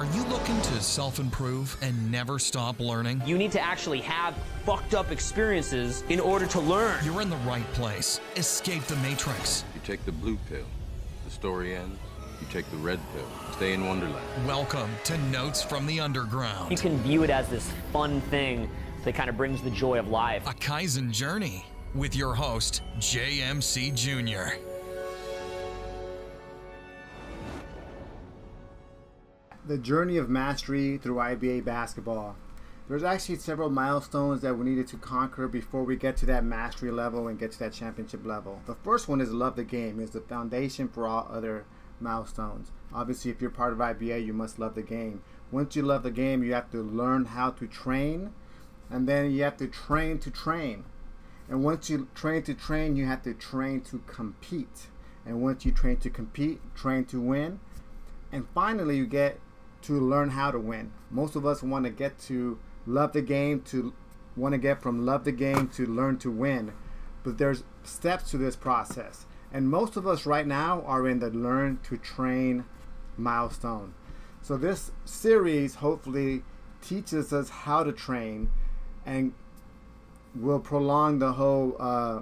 Are you looking to self improve and never stop learning? You need to actually have fucked up experiences in order to learn. You're in the right place. Escape the Matrix. You take the blue pill, the story ends. You take the red pill, stay in Wonderland. Welcome to Notes from the Underground. You can view it as this fun thing that kind of brings the joy of life. A Kaizen journey with your host, JMC Jr. the journey of mastery through IBA basketball. There's actually several milestones that we needed to conquer before we get to that mastery level and get to that championship level. The first one is love the game, is the foundation for all other milestones. Obviously, if you're part of IBA, you must love the game. Once you love the game, you have to learn how to train, and then you have to train to train. And once you train to train, you have to train to compete. And once you train to compete, train to win. And finally, you get to learn how to win. Most of us want to get to love the game, to want to get from love the game to learn to win. But there's steps to this process. And most of us right now are in the learn to train milestone. So this series hopefully teaches us how to train and will prolong the whole uh,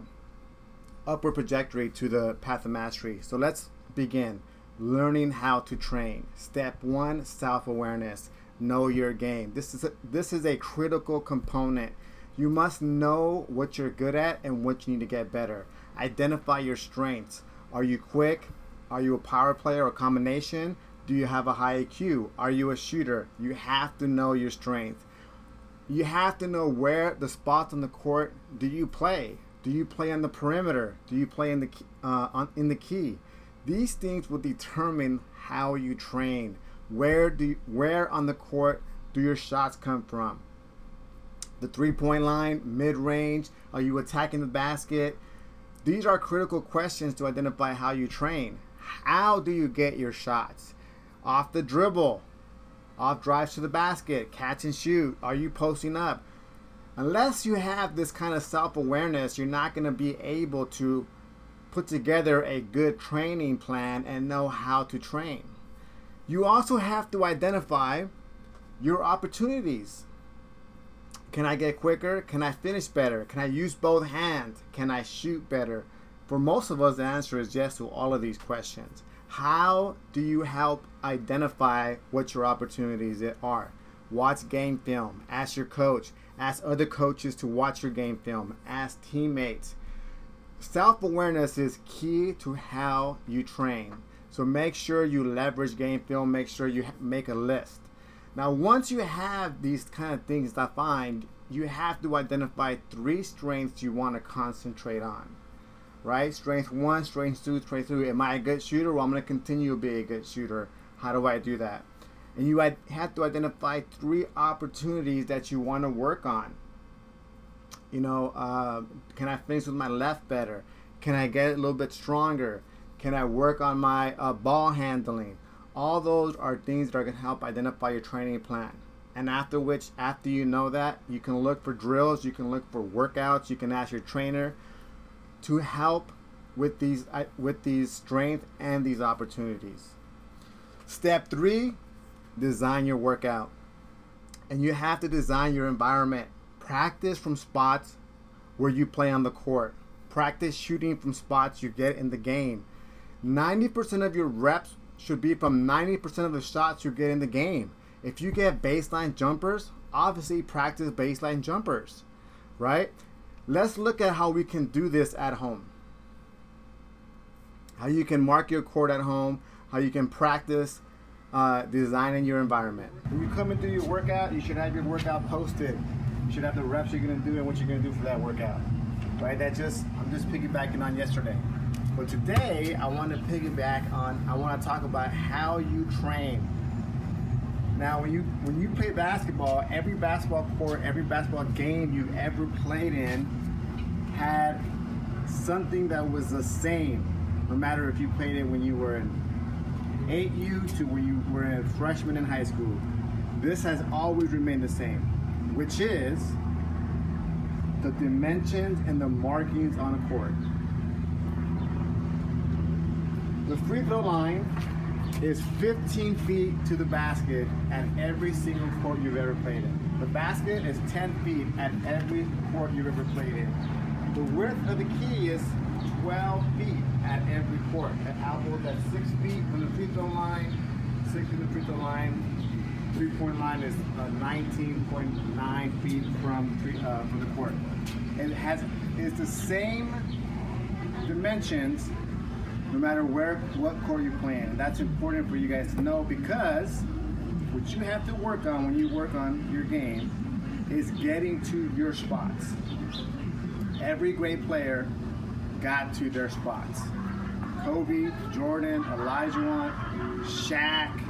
upward trajectory to the path of mastery. So let's begin learning how to train. Step one, self-awareness. Know your game. This is a, this is a critical component. You must know what you're good at and what you need to get better. Identify your strengths. Are you quick? Are you a power player or combination? Do you have a high IQ? Are you a shooter? You have to know your strength. You have to know where the spots on the court do you play. Do you play on the perimeter? Do you play in the uh, on, in the key? These things will determine how you train. Where do you, where on the court do your shots come from? The three-point line, mid-range, are you attacking the basket? These are critical questions to identify how you train. How do you get your shots? Off the dribble, off drives to the basket, catch and shoot. Are you posting up? Unless you have this kind of self awareness, you're not going to be able to put together a good training plan and know how to train. You also have to identify your opportunities. Can I get quicker? Can I finish better? Can I use both hands? Can I shoot better? For most of us, the answer is yes to all of these questions. How do you help identify what your opportunities are? Watch game film. Ask your coach. Ask other coaches to watch your game film. Ask teammates self awareness is key to how you train. So make sure you leverage game film, make sure you make a list. Now, once you have these kind of things defined, you have to identify three strengths you want to concentrate on. Right? Strength one, strength two, strength three. Am I a good shooter? Well, I'm going to continue to be a good shooter. How do I do that? And you have to identify three opportunities that you want to work on you know, uh, can I finish with my left better? Can I get a little bit stronger? Can I work on my uh, ball handling? All those are things that are going to help identify your training plan. And after which, after you know that, you can look for drills, you can look for workouts, you can ask your trainer to help with these uh, with these strength and these opportunities. Step three, design your workout. And you have to design your environment Practice from spots where you play on the court. Practice shooting from spots you get in the game. 90% of your reps should be from 90% of the shots you get in the game. If you get baseline jumpers, obviously practice baseline jumpers, right? Let's look at how we can do this at home. How you can mark your court at home, how you can practice uh, designing your environment. When you come and do your workout, you should have your workout posted you should have the reps you're gonna do and what you're gonna do for that workout. Right? That just I'm just piggybacking on yesterday. But today I want to piggyback on I want to talk about how you train. Now when you when you play basketball, every basketball court, every basketball game you ever played in had something that was the same. No matter if you played it when you were in 8U to when you were a freshman in high school. This has always remained the same which is the dimensions and the markings on a court. The free throw line is 15 feet to the basket at every single court you've ever played in. The basket is 10 feet at every court you've ever played in. The width of the key is 12 feet at every court. The elbow at 6 feet from the free throw line, 6 from the free throw line. Three point line is uh, 19.9 feet from, three, uh, from the court. It has is the same dimensions no matter where what court you play in. And that's important for you guys to know because what you have to work on when you work on your game is getting to your spots. Every great player got to their spots. Kobe, Jordan, Olajuwon, Shaq.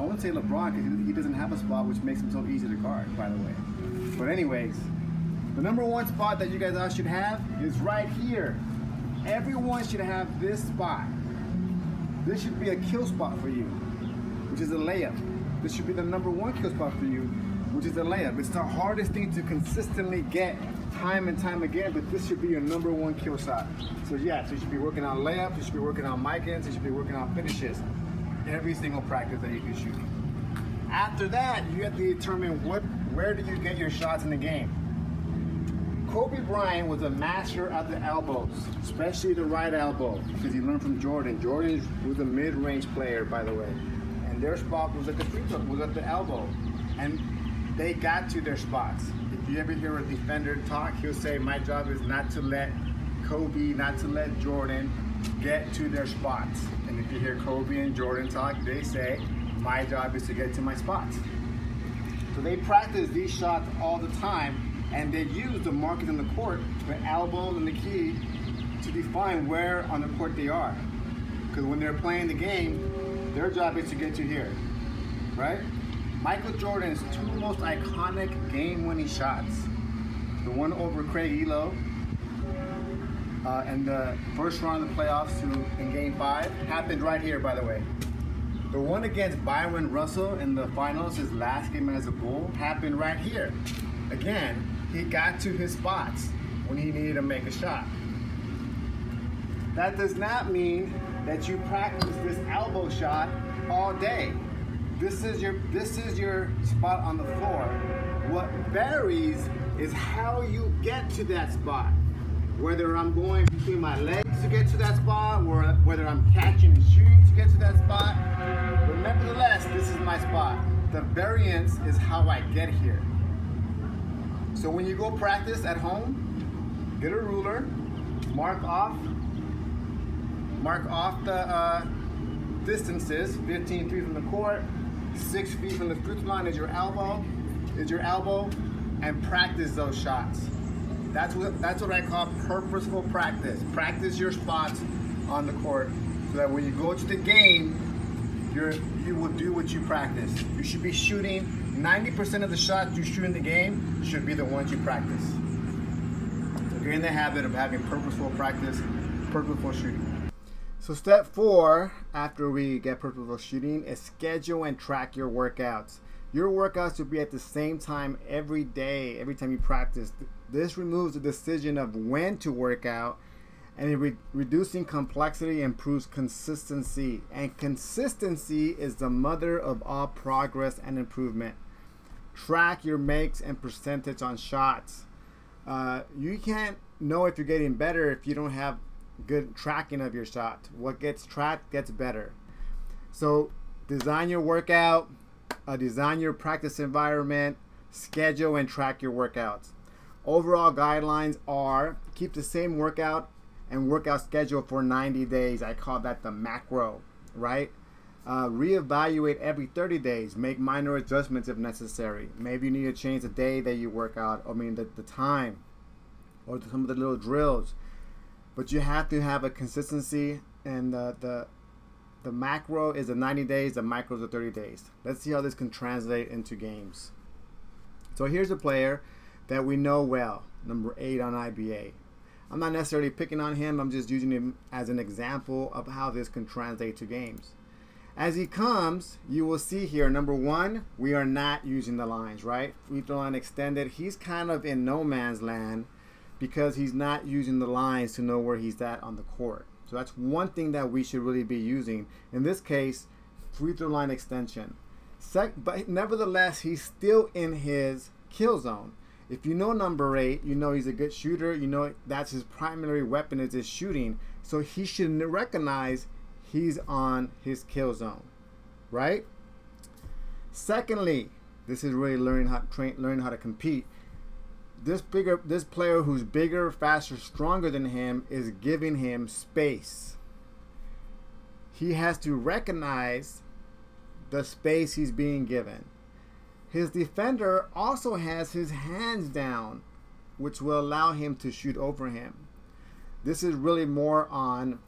I won't say LeBron because he doesn't have a spot, which makes him so easy to guard, by the way. But anyways, the number one spot that you guys all should have is right here. Everyone should have this spot. This should be a kill spot for you, which is a layup. This should be the number one kill spot for you, which is a layup. It's the hardest thing to consistently get time and time again, but this should be your number one kill shot. So yeah, so you should be working on layups, you should be working on Mikans, you should be working on finishes. Every single practice that you can shoot. After that, you have to determine what where do you get your shots in the game. Kobe Bryant was a master at the elbows, especially the right elbow, because he learned from Jordan. Jordan was a mid-range player, by the way, and their spot was at the free throw, was at the elbow, and they got to their spots. If you ever hear a defender talk, he'll say, "My job is not to let Kobe, not to let Jordan get to their spots." And if you hear Kobe and Jordan talk, they say, "My job is to get to my spots." So they practice these shots all the time and they use the markers on the court, the elbow and the key, to define where on the court they are. Because when they're playing the game, their job is to get to here, right? Michael Jordan's two most iconic game-winning shots, the one over Craig Ehlo uh, in the first round of the playoffs to, in Game Five, happened right here, by the way. The one against Bryon Russell in the finals, his last game as a Bull, happened right here. Again, he got to his spots when he needed to make a shot. That does not mean that you practice this elbow shot all day. This is your this is your spot on the floor. What varies is how you get to that spot. Whether I'm going between my legs to get to that spot, or whether I'm catching and shooting to get to that spot. But nevertheless, this is my spot. The variance is how I get here. So when you go practice at home, get a ruler, mark off, mark off the uh, distances. 15 feet from the court, six feet from the free throw line is your elbow, is your elbow, and practice those shots. That's what that's what I call purposeful practice. Practice your spots on the court so that when you go to the game, you're you will do what you practice. You should be shooting 90% of the shots you shoot in the game should be the ones you practice. So you're in the habit of having purposeful practice, purposeful shooting. So step four, after we get purposeful shooting, is schedule and track your workouts. Your workouts should be at the same time every day, every time you practice. This removes the decision of when to work out and re- reducing complexity improves consistency. And consistency is the mother of all progress and improvement. Track your makes and percentage on shots. Uh, you can't know if you're getting better if you don't have good tracking of your shot. What gets tracked gets better. So, design your workout, uh, design your practice environment, schedule and track your workouts. Overall guidelines are keep the same workout and workout schedule for 90 days. I call that the macro, right? Uh, reevaluate every 30 days. Make minor adjustments if necessary. Maybe you need to change the day that you work out, I mean, the, the time, or some of the little drills. But you have to have a consistency, and the, the, the macro is the 90 days, the micro is the 30 days. Let's see how this can translate into games. So here's a player that we know well, number eight on IBA. I'm not necessarily picking on him, I'm just using him as an example of how this can translate to games. As he comes, you will see here, number one, we are not using the lines, right? Free throw line extended. He's kind of in no man's land because he's not using the lines to know where he's at on the court. So that's one thing that we should really be using. In this case, free throw line extension. Sec- but nevertheless, he's still in his kill zone. If you know number eight, you know he's a good shooter. You know that's his primary weapon is his shooting. So he should recognize he's on his kill zone, right? Secondly, this is really learning how train, learning how to compete. This bigger, this player who's bigger, faster, stronger than him is giving him space. He has to recognize the space he's being given. His defender also has his hands down, which will allow him to shoot over him. This is really more on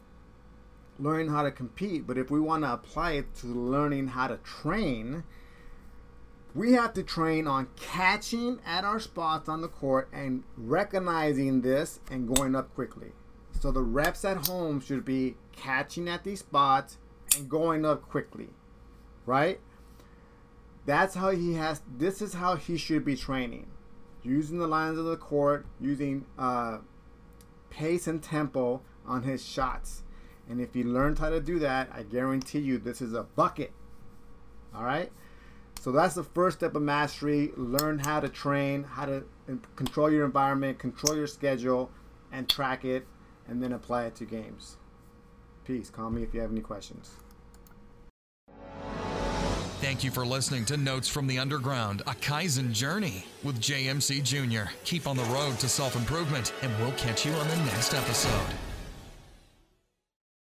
learning how to compete, but if we want to apply it to learning how to train, we have to train on catching at our spots on the court and recognizing this and going up quickly. So the reps at home should be catching at these spots and going up quickly, right? That's how he has. This is how he should be training, using the lines of the court, using uh, pace and tempo on his shots. And if he learns how to do that, I guarantee you this is a bucket. All right. So that's the first step of mastery. Learn how to train, how to control your environment, control your schedule, and track it, and then apply it to games. Peace. Call me if you have any questions. Thank you for listening to Notes from the Underground, a Kaizen journey with JMC Jr. Keep on the road to self improvement, and we'll catch you on the next episode.